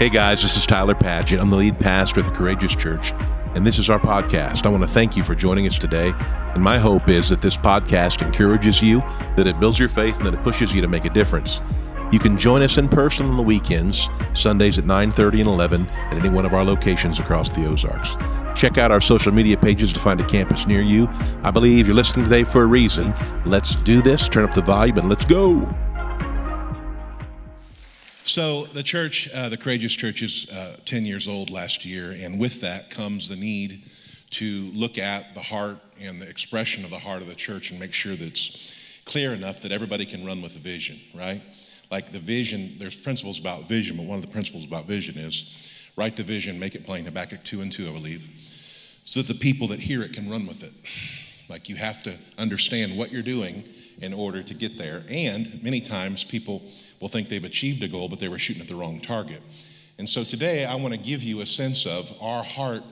Hey guys, this is Tyler Padgitt. I'm the lead pastor at the Courageous Church, and this is our podcast. I want to thank you for joining us today. And my hope is that this podcast encourages you, that it builds your faith, and that it pushes you to make a difference. You can join us in person on the weekends, Sundays at 9:30 and 11 at any one of our locations across the Ozarks. Check out our social media pages to find a campus near you. I believe you're listening today for a reason. Let's do this. Turn up the volume and let's go. So, the church, uh, the Courageous Church, is uh, 10 years old last year, and with that comes the need to look at the heart and the expression of the heart of the church and make sure that it's clear enough that everybody can run with the vision, right? Like the vision, there's principles about vision, but one of the principles about vision is write the vision, make it plain. Habakkuk 2 and 2, I believe, so that the people that hear it can run with it. Like you have to understand what you're doing in order to get there. And many times people will think they've achieved a goal, but they were shooting at the wrong target. And so today I want to give you a sense of our heart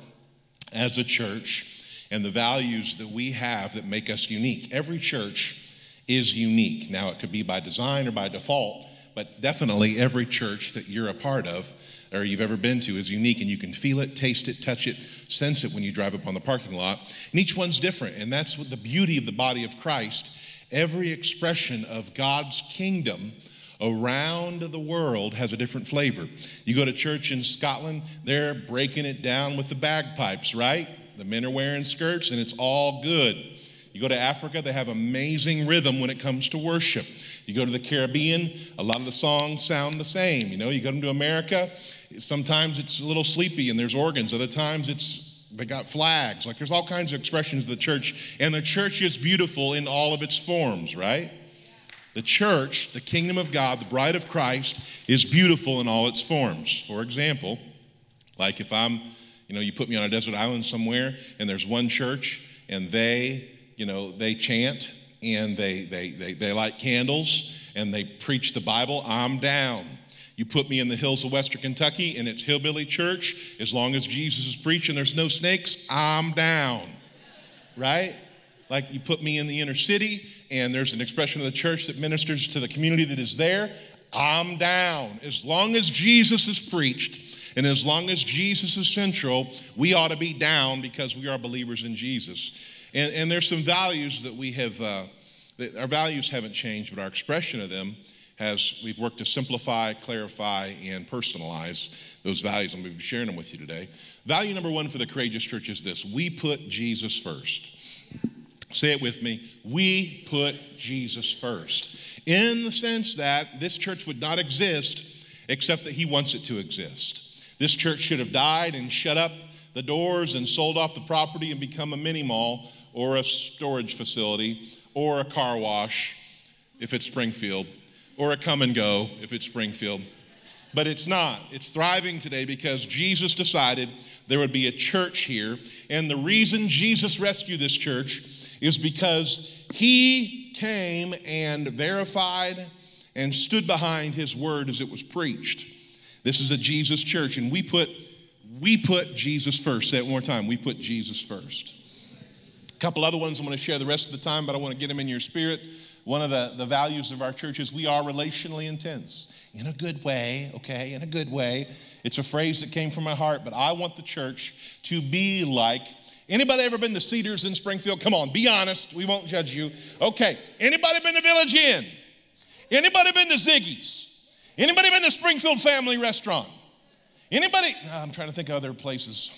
as a church and the values that we have that make us unique. Every church is unique. Now, it could be by design or by default, but definitely every church that you're a part of or you've ever been to is unique and you can feel it, taste it, touch it, sense it when you drive up on the parking lot. And each one's different. And that's what the beauty of the body of Christ. Every expression of God's kingdom around the world has a different flavor. You go to church in Scotland, they're breaking it down with the bagpipes, right? The men are wearing skirts and it's all good. You go to Africa, they have amazing rhythm when it comes to worship. You go to the Caribbean, a lot of the songs sound the same. You know, you go to America, sometimes it's a little sleepy and there's organs. Other times it's they got flags. Like there's all kinds of expressions of the church, and the church is beautiful in all of its forms, right? The church, the kingdom of God, the bride of Christ, is beautiful in all its forms. For example, like if I'm, you know, you put me on a desert island somewhere and there's one church and they, you know, they chant and they, they, they, they light candles and they preach the Bible, I'm down. You put me in the hills of Western Kentucky and it's hillbilly church, as long as Jesus is preaching, there's no snakes, I'm down. Right? Like you put me in the inner city and there's an expression of the church that ministers to the community that is there, I'm down. As long as Jesus is preached and as long as Jesus is central, we ought to be down because we are believers in Jesus. And, and there's some values that we have, uh, that our values haven't changed, but our expression of them has, we've worked to simplify, clarify, and personalize those values. I'm going to be sharing them with you today. Value number one for the Courageous Church is this we put Jesus first. Say it with me. We put Jesus first. In the sense that this church would not exist except that he wants it to exist. This church should have died and shut up the doors and sold off the property and become a mini mall or a storage facility or a car wash if it's Springfield or a Kum & Go if it's Springfield. But it's not. It's thriving today because Jesus decided there would be a church here. And the reason Jesus rescued this church is because he came and verified and stood behind his word as it was preached. This is a Jesus church, and we put we put Jesus first. Say it one more time. We put Jesus first. A couple other ones I'm going to share the rest of the time, but I want to get them in your spirit. One of the, the values of our church is we are relationally intense in a good way, okay, in a good way. It's a phrase that came from my heart, but I want the church to be like Anybody ever been to Cedars in Springfield? Come on, be honest. We won't judge you. Okay. Anybody been to Village Inn? Anybody been to Ziggy's? Anybody been to Springfield Family Restaurant? Anybody? I'm trying to think of other places.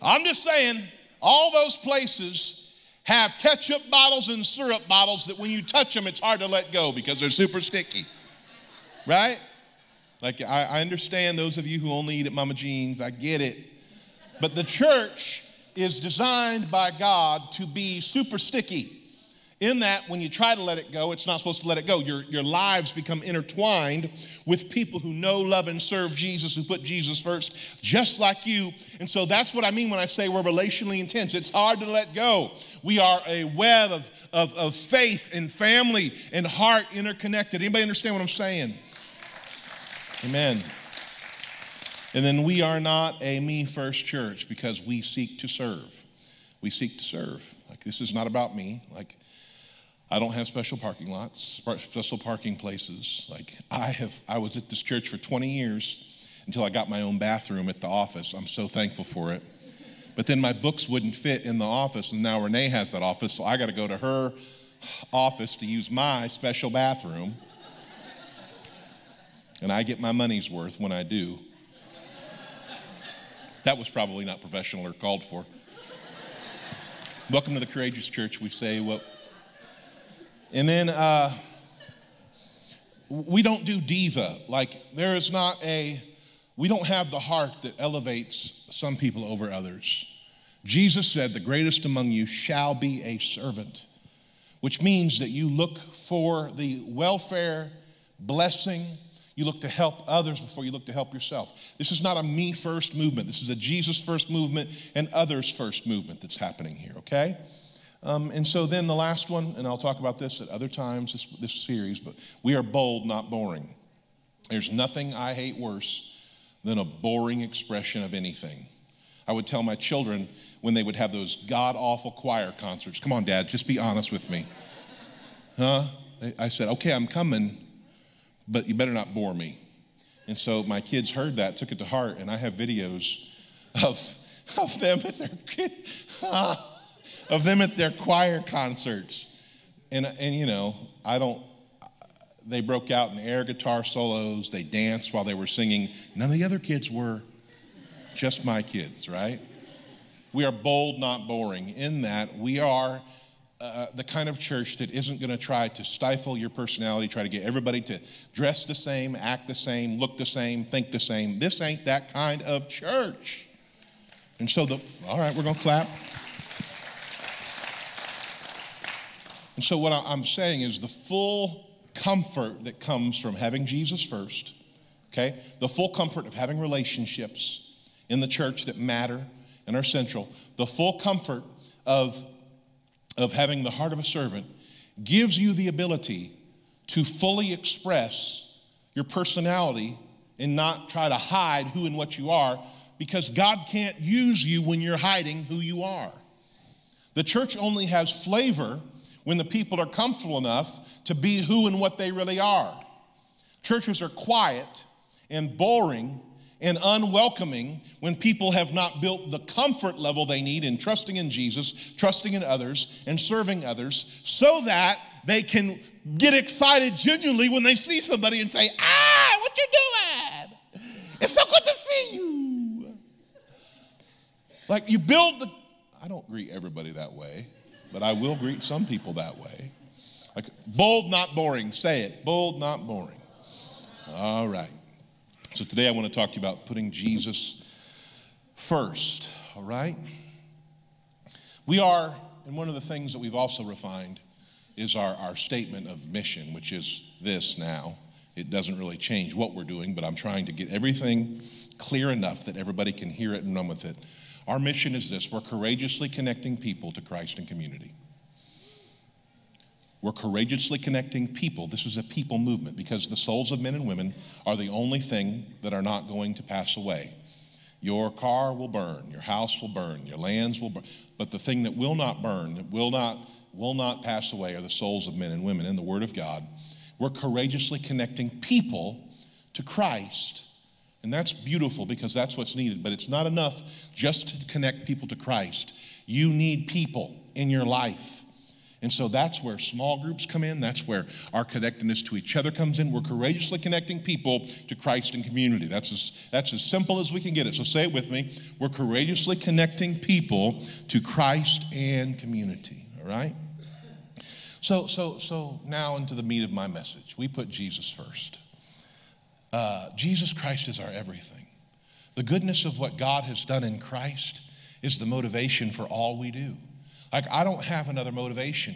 I'm just saying, all those places have ketchup bottles and syrup bottles that when you touch them, it's hard to let go because they're super sticky. Right? Like, I, I understand those of you who only eat at Mama Jean's, I get it. But the church is designed by God to be super sticky. In that, when you try to let it go, it's not supposed to let it go. Your, your lives become intertwined with people who know, love, and serve Jesus, who put Jesus first, just like you. And so that's what I mean when I say we're relationally intense. It's hard to let go. We are a web of, of, of faith and family and heart interconnected. Anybody understand what I'm saying? Amen. And then we are not a me first church because we seek to serve. We seek to serve. Like this is not about me. Like I don't have special parking lots, special parking places. Like I have I was at this church for 20 years until I got my own bathroom at the office. I'm so thankful for it. But then my books wouldn't fit in the office, and now Renee has that office, so I got to go to her office to use my special bathroom. And I get my money's worth when I do. That was probably not professional or called for. Welcome to the Courageous Church. We say what. And then uh, we don't do diva. Like, there is not a, we don't have the heart that elevates some people over others. Jesus said, The greatest among you shall be a servant, which means that you look for the welfare, blessing, you look to help others before you look to help yourself. This is not a me first movement. This is a Jesus first movement and others first movement that's happening here, okay? Um, and so then the last one, and I'll talk about this at other times this, this series, but we are bold, not boring. There's nothing I hate worse than a boring expression of anything. I would tell my children when they would have those god awful choir concerts, come on, dad, just be honest with me. Huh? I said, okay, I'm coming, but you better not bore me. And so my kids heard that, took it to heart, and I have videos of, of them at their of them at their choir concerts. And, and you know, I don't, they broke out in air guitar solos, they danced while they were singing. None of the other kids were, just my kids, right? We are bold, not boring, in that we are uh, the kind of church that isn't going to try to stifle your personality, try to get everybody to dress the same, act the same, look the same, think the same. This ain't that kind of church. And so, the, all right, we're going to clap. And so, what I'm saying is the full comfort that comes from having Jesus first, okay? The full comfort of having relationships in the church that matter and are central, the full comfort of, of having the heart of a servant gives you the ability to fully express your personality and not try to hide who and what you are because God can't use you when you're hiding who you are. The church only has flavor when the people are comfortable enough to be who and what they really are. Churches are quiet and boring and unwelcoming when people have not built the comfort level they need in trusting in Jesus, trusting in others, and serving others so that they can get excited genuinely when they see somebody and say, Ah, what you doing? It's so good to see you. Like you build the, I don't greet everybody that way but I will greet some people that way. Like, bold, not boring. Say it. Bold, not boring. All right. So today I want to talk to you about putting Jesus first. All right? We are, and one of the things that we've also refined is our, our statement of mission, which is this now. It doesn't really change what we're doing, but I'm trying to get everything clear enough that everybody can hear it and run with it. Our mission is this we're courageously connecting people to Christ and community. We're courageously connecting people. This is a people movement because the souls of men and women are the only thing that are not going to pass away. Your car will burn, your house will burn, your lands will burn, but the thing that will not burn, that will not will not pass away are the souls of men and women in the word of God. We're courageously connecting people to Christ and that's beautiful because that's what's needed. But it's not enough just to connect people to Christ. You need people in your life. And so that's where small groups come in. That's where our connectedness to each other comes in. We're courageously connecting people to Christ and community. That's as, that's as simple as we can get it. So say it with me. We're courageously connecting people to Christ and community. All right? So, so, so now into the meat of my message. We put Jesus first. Uh, Jesus Christ is our everything. The goodness of what God has done in Christ is the motivation for all we do. Like, I don't have another motivation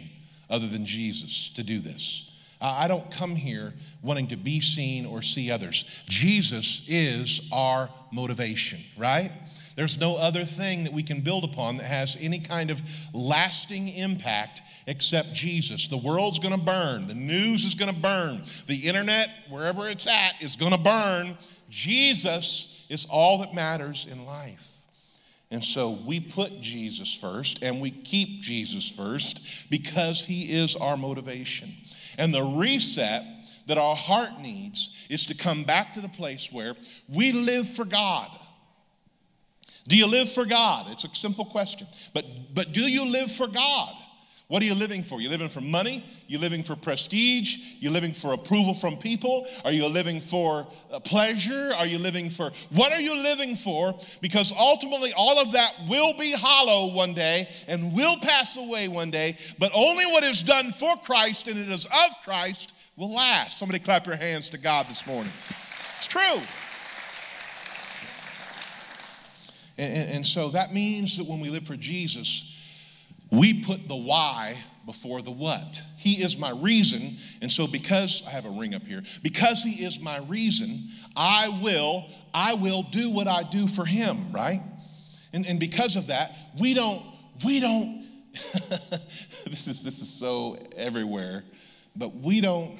other than Jesus to do this. I don't come here wanting to be seen or see others. Jesus is our motivation, right? There's no other thing that we can build upon that has any kind of lasting impact except Jesus. The world's going to burn, the news is going to burn, the internet, wherever it's at, is going to burn. Jesus is all that matters in life. And so we put Jesus first and we keep Jesus first because he is our motivation. And the reset that our heart needs is to come back to the place where we live for God. Do you live for God? It's a simple question. But, but do you live for God? What are you living for? You living for money? You living for prestige? You living for approval from people? Are you living for uh, pleasure? Are you living for what are you living for? Because ultimately all of that will be hollow one day and will pass away one day, but only what is done for Christ and it is of Christ will last. Somebody clap your hands to God this morning. It's true. And, and, and so that means that when we live for Jesus, we put the why before the what. He is my reason. And so because I have a ring up here, because he is my reason, I will, I will do what I do for him, right? And, and because of that, we don't, we don't, this is this is so everywhere, but we don't,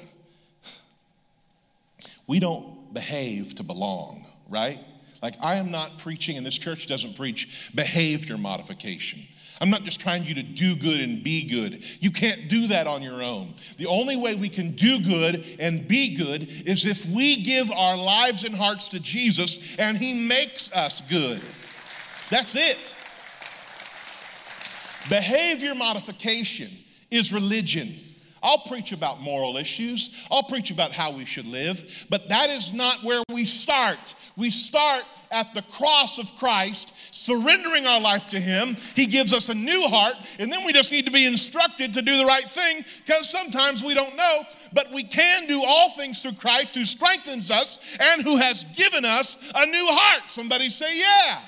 we don't behave to belong, right? Like I am not preaching, and this church doesn't preach behavior modification. I'm not just trying you to do good and be good. You can't do that on your own. The only way we can do good and be good is if we give our lives and hearts to Jesus and He makes us good. That's it. Behavior modification is religion. I'll preach about moral issues. I'll preach about how we should live, but that is not where we start. We start at the cross of Christ, surrendering our life to Him. He gives us a new heart, and then we just need to be instructed to do the right thing because sometimes we don't know, but we can do all things through Christ who strengthens us and who has given us a new heart. Somebody say, Yeah.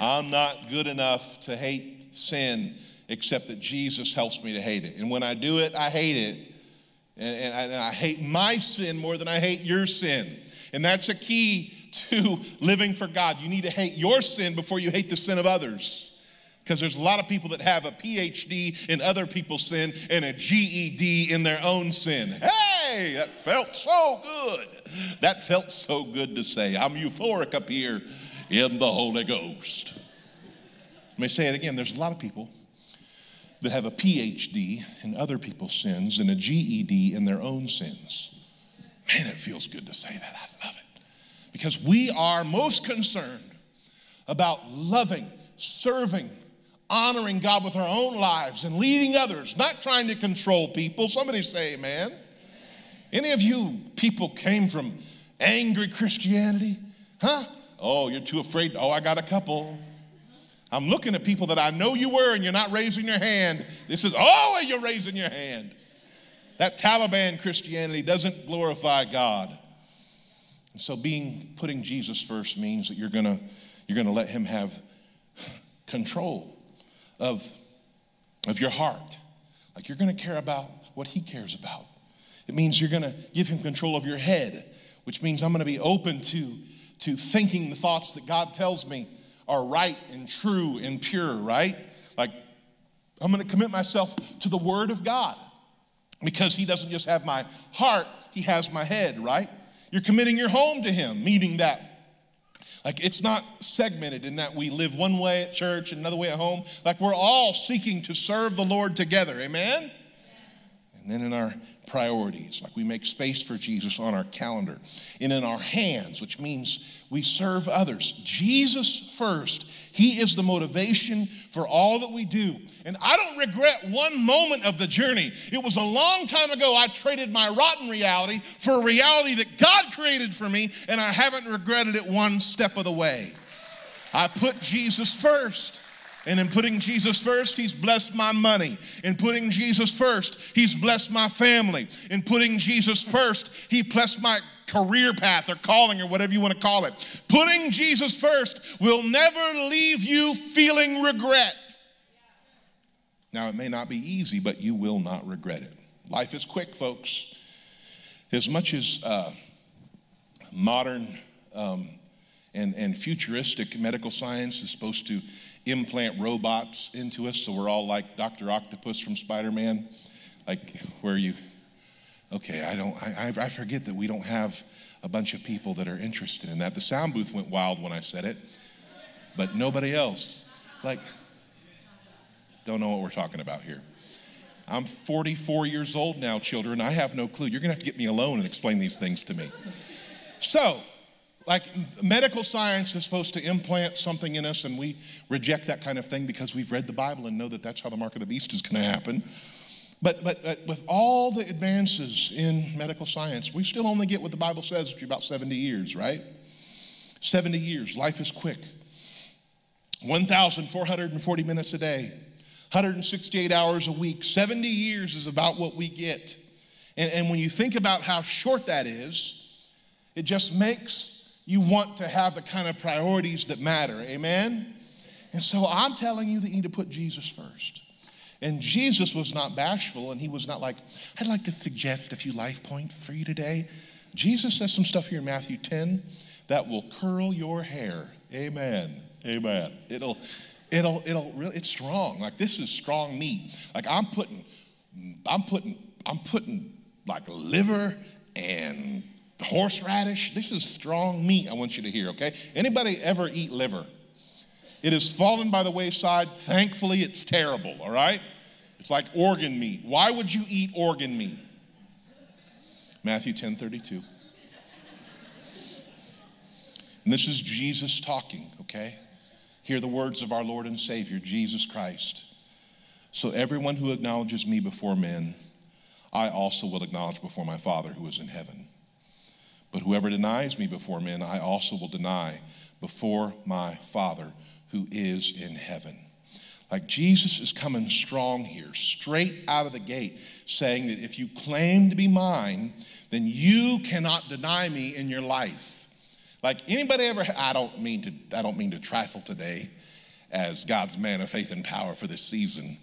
I'm not good enough to hate sin except that Jesus helps me to hate it. And when I do it, I hate it. And, and, I, and I hate my sin more than I hate your sin. And that's a key to living for God. You need to hate your sin before you hate the sin of others. Because there's a lot of people that have a PhD in other people's sin and a GED in their own sin. Hey, that felt so good. That felt so good to say. I'm euphoric up here in the Holy Ghost. Let me say it again. There's a lot of people that have a PhD in other people's sins and a GED in their own sins. Man, it feels good to say that. I love it. Because we are most concerned about loving, serving, honoring God with our own lives and leading others, not trying to control people. Somebody say amen. Any of you people came from angry Christianity? Huh? Oh, you're too afraid. Oh, I got a couple. I'm looking at people that I know you were and you're not raising your hand. This is, oh, you're raising your hand. That Taliban Christianity doesn't glorify God. And so being putting Jesus first means that you're gonna you're gonna let him have control of, of your heart. Like you're gonna care about what he cares about. It means you're gonna give him control of your head, which means I'm gonna be open to, to thinking the thoughts that God tells me are right and true and pure, right? Like I'm gonna commit myself to the word of God because he doesn't just have my heart, he has my head, right? You're committing your home to him, meaning that like it's not segmented in that we live one way at church and another way at home. Like we're all seeking to serve the Lord together. Amen? And then in our priorities, like we make space for Jesus on our calendar and in our hands, which means we serve others. Jesus first. He is the motivation for all that we do. And I don't regret one moment of the journey. It was a long time ago I traded my rotten reality for a reality that God created for me, and I haven't regretted it one step of the way. I put Jesus first. And in putting Jesus first, He's blessed my money. In putting Jesus first, He's blessed my family. In putting Jesus first, He blessed my career path or calling or whatever you want to call it. Putting Jesus first will never leave you feeling regret. Now, it may not be easy, but you will not regret it. Life is quick, folks. As much as uh, modern um, and, and futuristic medical science is supposed to implant robots into us so we're all like Dr. Octopus from Spider Man, like where are you Okay, I don't. I, I forget that we don't have a bunch of people that are interested in that. The sound booth went wild when I said it, but nobody else. Like, don't know what we're talking about here. I'm 44 years old now, children. I have no clue. You're going to have to get me alone and explain these things to me. So, like medical science is supposed to implant something in us, and we reject that kind of thing because we've read the Bible and know that that's how the mark of the beast is going to happen. But, but, but with all the advances in medical science, we still only get what the Bible says, which is about 70 years, right? 70 years. Life is quick. 1,440 minutes a day, 168 hours a week. 70 years is about what we get. And, and when you think about how short that is, it just makes you want to have the kind of priorities that matter. Amen? And so I'm telling you that you need to put Jesus first. And Jesus was not bashful, and he was not like, I'd like to suggest a few life points for you today. Jesus says some stuff here in Matthew 10 that will curl your hair. Amen. Amen. It'll, it'll, it'll really, it's strong. Like this is strong meat. Like I'm putting, I'm putting, I'm putting like liver and horseradish. This is strong meat I want you to hear, okay? Anybody ever eat liver? It has fallen by the wayside. Thankfully, it's terrible, all right? It's like organ meat. Why would you eat organ meat? Matthew 10 32. And this is Jesus talking, okay? Hear the words of our Lord and Savior, Jesus Christ. So everyone who acknowledges me before men, I also will acknowledge before my Father who is in heaven. But whoever denies me before men, I also will deny before my Father who is in heaven. Like Jesus is coming strong here, straight out of the gate, saying that if you claim to be mine, then you cannot deny me in your life. Like anybody ever I don't mean to I don't mean to trifle today as God's man of faith and power for this season.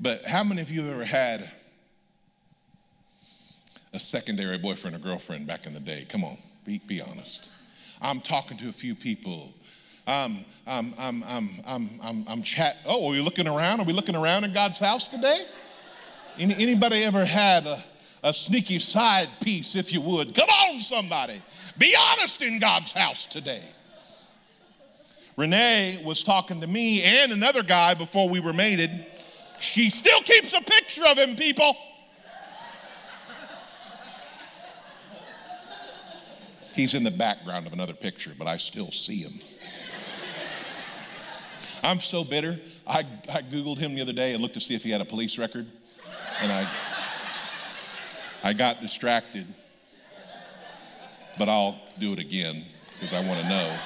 But how many of you have ever had a secondary boyfriend or girlfriend back in the day? Come on, be, be honest. I'm talking to a few people. Um, I'm, I'm, I'm, I'm, I'm, I'm chat. Oh, are we looking around? Are we looking around in God's house today? Any, anybody ever had a, a sneaky side piece, if you would? Come on, somebody. Be honest in God's house today. Renee was talking to me and another guy before we were mated. She still keeps a picture of him, people. He's in the background of another picture, but I still see him. I'm so bitter. I, I Googled him the other day and looked to see if he had a police record. And I, I got distracted. But I'll do it again because I want to know.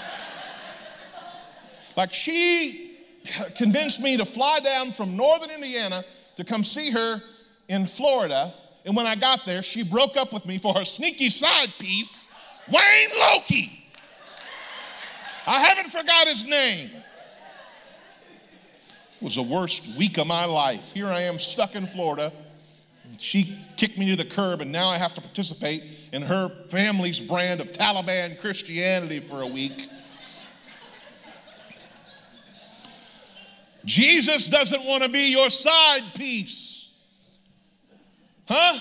Like she convinced me to fly down from northern Indiana to come see her in Florida. And when I got there, she broke up with me for her sneaky side piece Wayne Loki. I haven't forgot his name. It was the worst week of my life. Here I am stuck in Florida. She kicked me to the curb, and now I have to participate in her family's brand of Taliban Christianity for a week. Jesus doesn't want to be your side piece. Huh?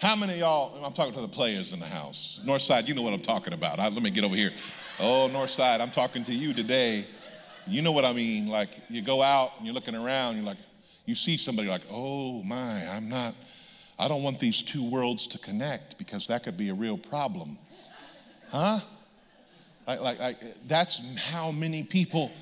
How many y'all, I'm talking to the players in the house. North Side, you know what I'm talking about. I, let me get over here. Oh, North Side, I'm talking to you today. You know what I mean? Like you go out and you're looking around, you're like, you see somebody like, oh my, I'm not, I don't want these two worlds to connect because that could be a real problem. Huh? Like, like, like that's how many people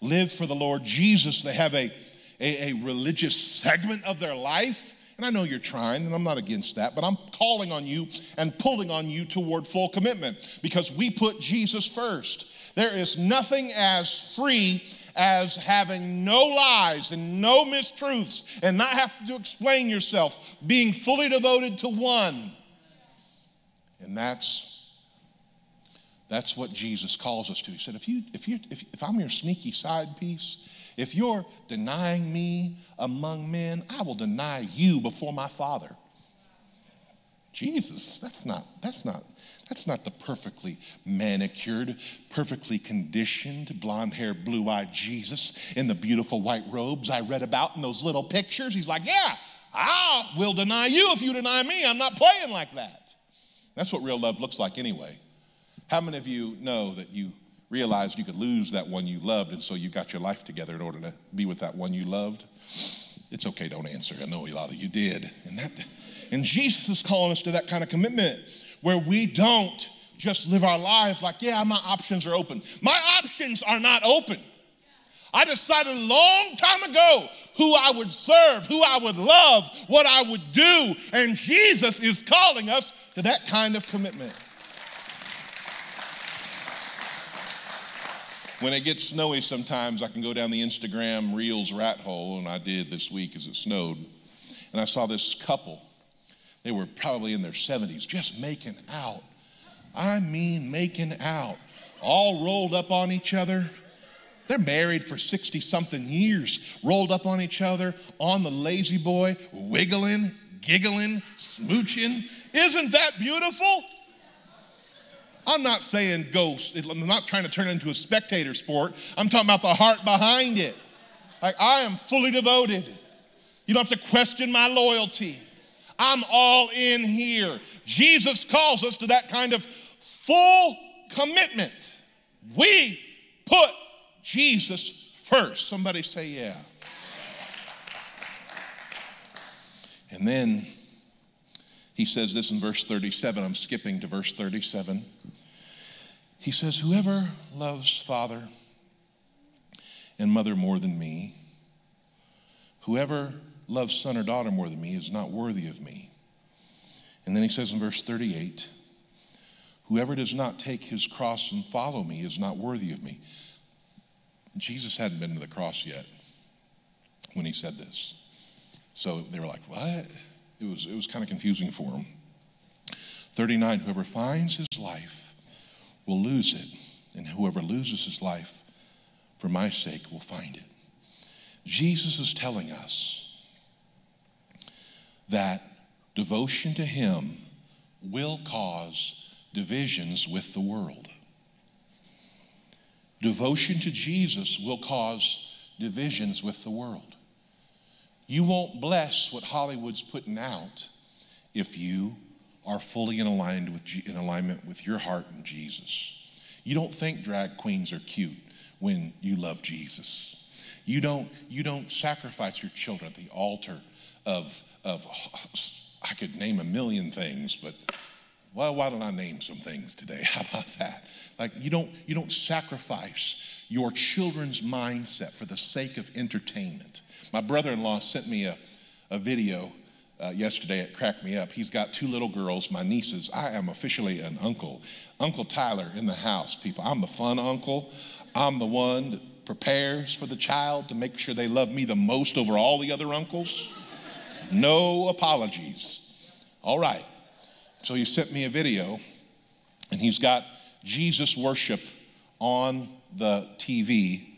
live for the Lord Jesus. They have a, a, a religious segment of their life and I know you're trying, and I'm not against that, but I'm calling on you and pulling on you toward full commitment because we put Jesus first. There is nothing as free as having no lies and no mistruths and not having to explain yourself, being fully devoted to one. And that's that's what Jesus calls us to. He said, if you if you if, if I'm your sneaky side piece, if you're denying me among men, I will deny you before my Father. Jesus, that's not, that's not, that's not the perfectly manicured, perfectly conditioned, blonde haired, blue eyed Jesus in the beautiful white robes I read about in those little pictures. He's like, Yeah, I will deny you if you deny me. I'm not playing like that. That's what real love looks like anyway. How many of you know that you realized you could lose that one you loved, and so you got your life together in order to be with that one you loved. It's okay, don't answer. I know a lot of you did. And that and Jesus is calling us to that kind of commitment where we don't just live our lives like, yeah, my options are open. My options are not open. I decided a long time ago who I would serve, who I would love, what I would do. And Jesus is calling us to that kind of commitment. When it gets snowy, sometimes I can go down the Instagram Reels rat hole, and I did this week as it snowed. And I saw this couple. They were probably in their 70s, just making out. I mean, making out, all rolled up on each other. They're married for 60 something years, rolled up on each other on the lazy boy, wiggling, giggling, smooching. Isn't that beautiful? I'm not saying ghost. I'm not trying to turn it into a spectator sport. I'm talking about the heart behind it. Like, I am fully devoted. You don't have to question my loyalty. I'm all in here. Jesus calls us to that kind of full commitment. We put Jesus first. Somebody say, yeah. And then he says this in verse 37. I'm skipping to verse 37. He says, Whoever loves father and mother more than me, whoever loves son or daughter more than me is not worthy of me. And then he says in verse 38, Whoever does not take his cross and follow me is not worthy of me. Jesus hadn't been to the cross yet when he said this. So they were like, What? It was, it was kind of confusing for them. 39 Whoever finds his life will lose it, and whoever loses his life for my sake will find it. Jesus is telling us that devotion to him will cause divisions with the world. Devotion to Jesus will cause divisions with the world. You won't bless what Hollywood's putting out if you are fully in, with, in alignment with your heart and Jesus. You don't think drag queens are cute when you love Jesus. You don't, you don't sacrifice your children at the altar of, of, I could name a million things, but well, why don't I name some things today? How about that? Like you don't you don't sacrifice your children's mindset for the sake of entertainment. My brother-in-law sent me a, a video uh, yesterday. It cracked me up. He's got two little girls, my nieces. I am officially an uncle. Uncle Tyler in the house, people. I'm the fun uncle. I'm the one that prepares for the child to make sure they love me the most over all the other uncles. No apologies. All right. So he sent me a video, and he's got Jesus worship on the TV.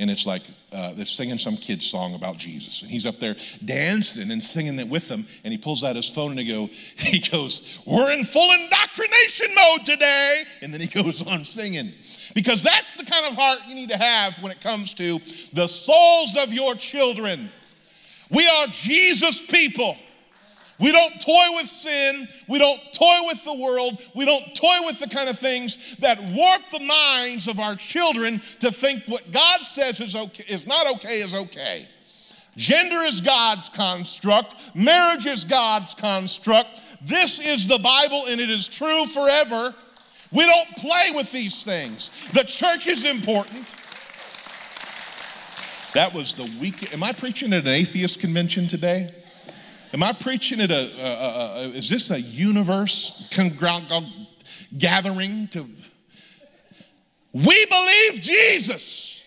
And it's like uh, they're singing some kid's song about Jesus. And he's up there dancing and singing it with them. And he pulls out his phone and he, go, he goes, We're in full indoctrination mode today. And then he goes on singing. Because that's the kind of heart you need to have when it comes to the souls of your children. We are Jesus people. We don't toy with sin. We don't toy with the world. We don't toy with the kind of things that warp the minds of our children to think what God says is, okay, is not okay is okay. Gender is God's construct, marriage is God's construct. This is the Bible and it is true forever. We don't play with these things. The church is important. That was the week. Am I preaching at an atheist convention today? Am I preaching at a, a, a, a is this a universe uh, gathering to? We believe Jesus.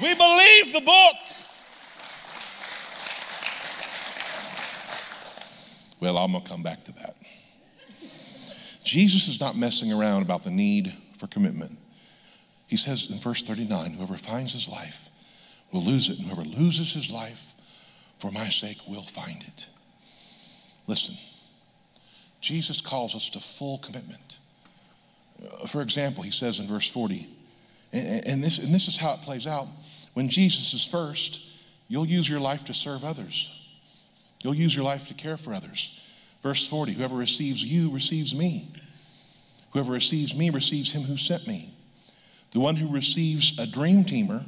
We believe the book. Well, I'm going to come back to that. Jesus is not messing around about the need for commitment. He says in verse 39 whoever finds his life will lose it, and whoever loses his life for my sake will find it. Listen, Jesus calls us to full commitment. Uh, for example, he says in verse 40, and this, and this is how it plays out. When Jesus is first, you'll use your life to serve others. You'll use your life to care for others. Verse 40 Whoever receives you receives me. Whoever receives me receives him who sent me. The one who receives a dream teamer,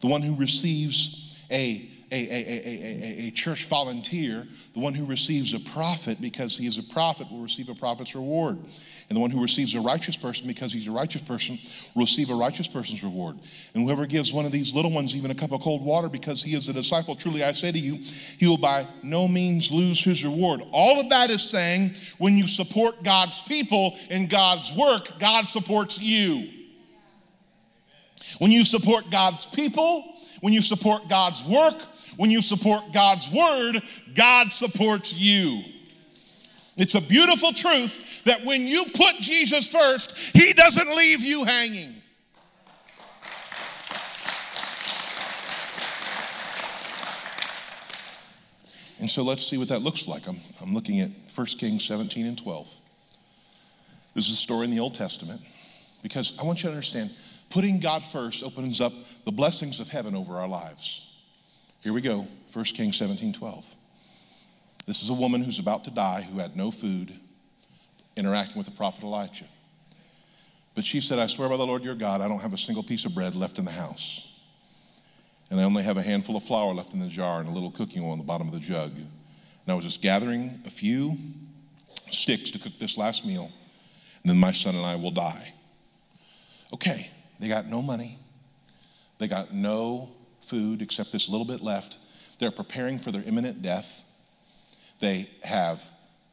the one who receives a a, a, a, a, church volunteer, the one who receives a prophet because he is a prophet will receive a prophet's reward. And the one who receives a righteous person because he's a righteous person will receive a righteous person's reward. And whoever gives one of these little ones even a cup of cold water because he is a disciple, truly I say to you, he will by no means lose his reward. All of that is saying when you support God's people in God's work, God supports you. When you support God's people, when you support God's work, when you support God's word, God supports you. It's a beautiful truth that when you put Jesus first, he doesn't leave you hanging. And so let's see what that looks like. I'm, I'm looking at 1 Kings 17 and 12. This is a story in the Old Testament because I want you to understand putting God first opens up the blessings of heaven over our lives. Here we go 1 Kings 17 12. This is a woman who's about to die who had no food, interacting with the prophet Elijah. But she said, I swear by the Lord your God, I don't have a single piece of bread left in the house. And I only have a handful of flour left in the jar and a little cooking oil in the bottom of the jug. And I was just gathering a few sticks to cook this last meal, and then my son and I will die. Okay, they got no money. They got no food except this little bit left. They're preparing for their imminent death. They have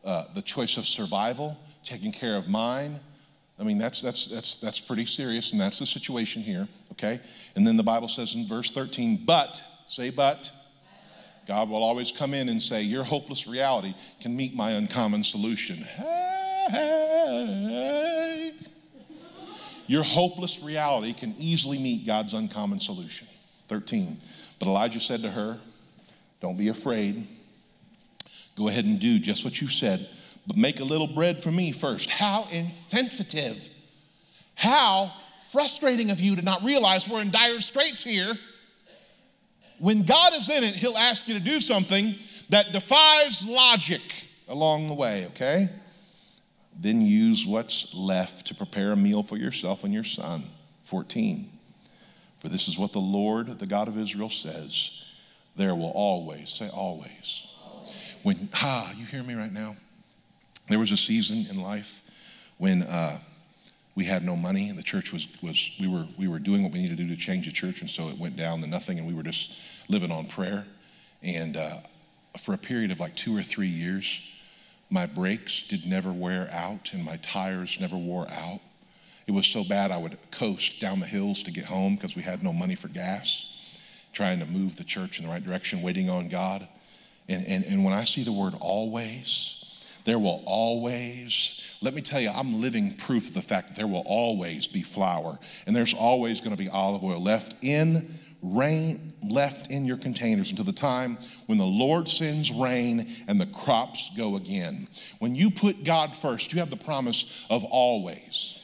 uh, the choice of survival, taking care of mine. I mean, that's, that's, that's, that's pretty serious, and that's the situation here, okay? And then the Bible says in verse 13, but, say but, God will always come in and say, Your hopeless reality can meet my uncommon solution. Hey. Your hopeless reality can easily meet God's uncommon solution. 13. But Elijah said to her, Don't be afraid. Go ahead and do just what you said, but make a little bread for me first. How insensitive. How frustrating of you to not realize we're in dire straits here. When God is in it, He'll ask you to do something that defies logic along the way, okay? Then use what's left to prepare a meal for yourself and your son. 14. For this is what the Lord, the God of Israel, says there will always, say always. When, ah, you hear me right now? There was a season in life when uh, we had no money and the church was, was we, were, we were doing what we needed to do to change the church, and so it went down to nothing, and we were just living on prayer. And uh, for a period of like two or three years, my brakes did never wear out and my tires never wore out. It was so bad I would coast down the hills to get home because we had no money for gas, trying to move the church in the right direction, waiting on God. And, and, and when I see the word always, there will always, let me tell you, I'm living proof of the fact that there will always be flour and there's always going to be olive oil left in rain left in your containers until the time when the Lord sends rain and the crops go again. When you put God first, you have the promise of always.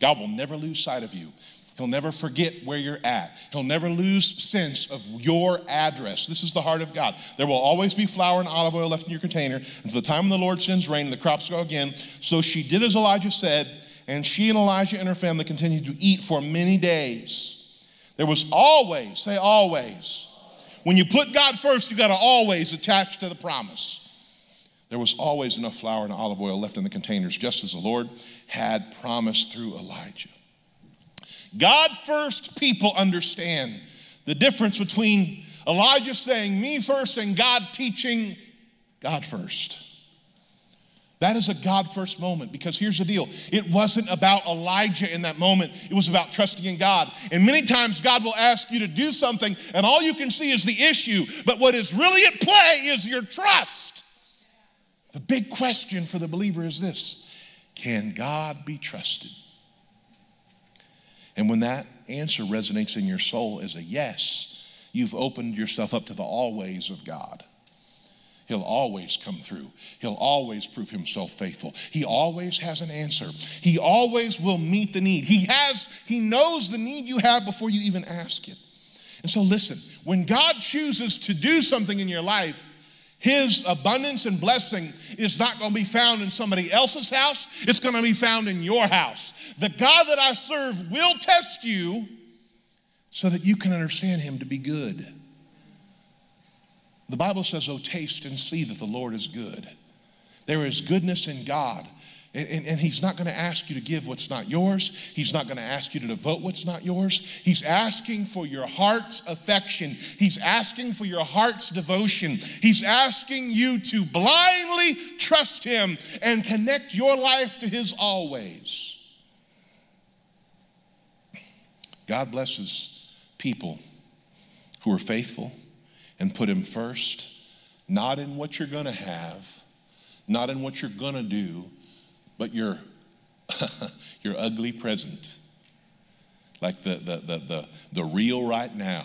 God will never lose sight of you. He'll never forget where you're at. He'll never lose sense of your address. This is the heart of God. There will always be flour and olive oil left in your container until the time when the Lord sends rain and the crops go again. So she did as Elijah said, and she and Elijah and her family continued to eat for many days. There was always, say always. When you put God first, you got to always attach to the promise. There was always enough flour and olive oil left in the containers, just as the Lord had promised through Elijah. God first people understand the difference between Elijah saying, Me first, and God teaching God first. That is a God first moment because here's the deal it wasn't about Elijah in that moment, it was about trusting in God. And many times God will ask you to do something, and all you can see is the issue, but what is really at play is your trust. The big question for the believer is this Can God be trusted? And when that answer resonates in your soul as a yes, you've opened yourself up to the always of God. He'll always come through. He'll always prove himself faithful. He always has an answer. He always will meet the need. He has, he knows the need you have before you even ask it. And so listen, when God chooses to do something in your life, his abundance and blessing is not going to be found in somebody else's house. It's going to be found in your house. The God that I serve will test you so that you can understand him to be good. The Bible says, Oh, taste and see that the Lord is good. There is goodness in God. And, and, and, he's not going to ask you to give what's not yours. He's not going to ask you to devote what's not yours. He's asking for your heart's affection. He's asking for your heart's devotion. He's asking you to blindly trust him and connect your life to his always. God blesses people who are faithful and put him first, not in what you're going to have, not in what you're going to do but your, your ugly present, like the, the, the, the, the real right now.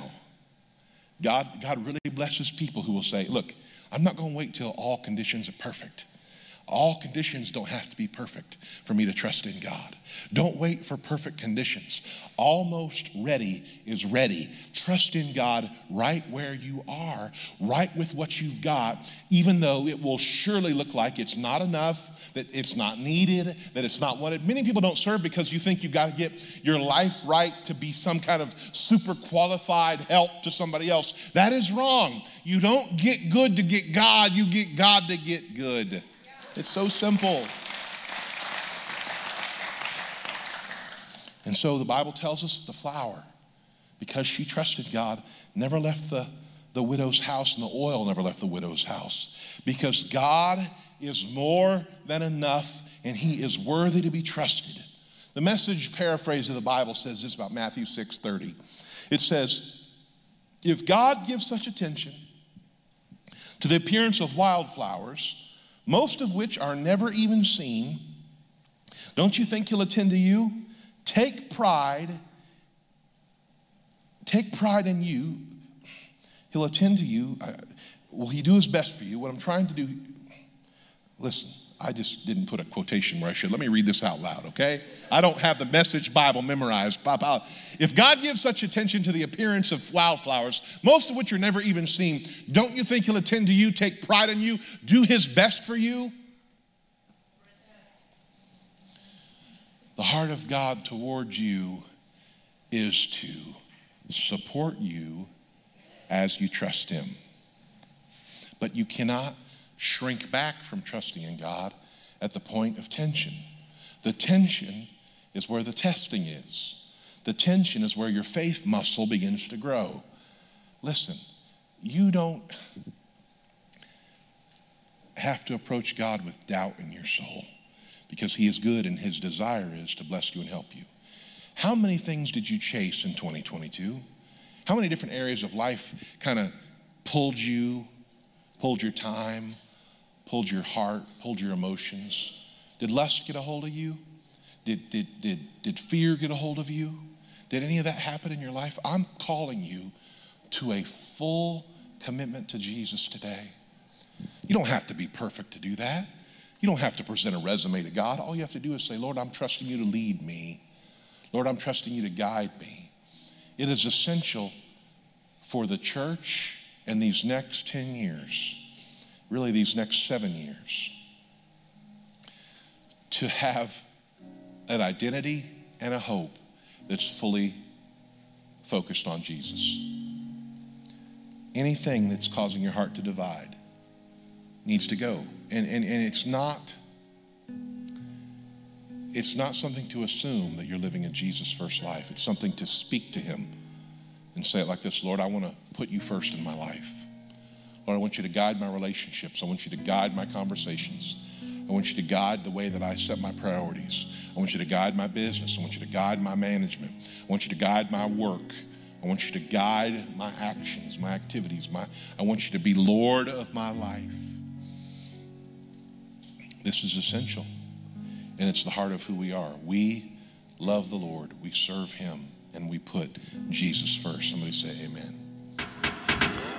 God, God really blesses people who will say, Look, I'm not going to wait till all conditions are perfect. All conditions don't have to be perfect for me to trust in God. Don't wait for perfect conditions. Almost ready is ready. Trust in God right where you are, right with what you've got, even though it will surely look like it's not enough, that it's not needed, that it's not wanted. Many people don't serve because you think you've got to get your life right to be some kind of super qualified help to somebody else. That is wrong. You don't get good to get God, you get God to get good. It's so simple. And so the Bible tells us the flour, because she trusted God, never left the, the widow's house, and the oil never left the widow's house. Because God is more than enough, and He is worthy to be trusted. The message paraphrase of the Bible says this about Matthew 6 30. It says, If God gives such attention to the appearance of wildflowers, most of which are never even seen, don't you think he'll attend to you? Take pride. Take pride in you. He'll attend to you. Uh, will he do his best for you? What I'm trying to do, listen, I just didn't put a quotation where I should. Let me read this out loud, okay? I don't have the message Bible memorized. Pop out. If God gives such attention to the appearance of wildflowers, most of which are never even seen, don't you think He'll attend to you, take pride in you, do His best for you? The heart of God towards you is to support you as you trust Him. But you cannot shrink back from trusting in God at the point of tension. The tension is where the testing is. The tension is where your faith muscle begins to grow. Listen, you don't have to approach God with doubt in your soul because He is good and His desire is to bless you and help you. How many things did you chase in 2022? How many different areas of life kind of pulled you, pulled your time, pulled your heart, pulled your emotions? Did lust get a hold of you? Did, did, did, did fear get a hold of you? Did any of that happen in your life? I'm calling you to a full commitment to Jesus today. You don't have to be perfect to do that. You don't have to present a resume to God. All you have to do is say, Lord, I'm trusting you to lead me. Lord, I'm trusting you to guide me. It is essential for the church in these next 10 years really these next seven years, to have an identity and a hope that's fully focused on Jesus. Anything that's causing your heart to divide needs to go. And, and, and it's not it's not something to assume that you're living a Jesus first life. It's something to speak to him and say it like this Lord, I want to put you first in my life. Lord, I want you to guide my relationships. I want you to guide my conversations. I want you to guide the way that I set my priorities. I want you to guide my business. I want you to guide my management. I want you to guide my work. I want you to guide my actions, my activities. My, I want you to be Lord of my life. This is essential, and it's the heart of who we are. We love the Lord, we serve Him, and we put Jesus first. Somebody say, Amen.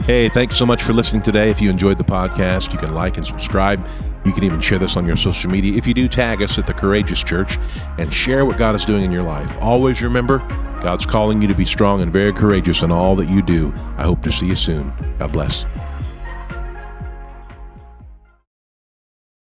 Hey, thanks so much for listening today. If you enjoyed the podcast, you can like and subscribe. You can even share this on your social media. If you do, tag us at the Courageous Church and share what God is doing in your life. Always remember, God's calling you to be strong and very courageous in all that you do. I hope to see you soon. God bless.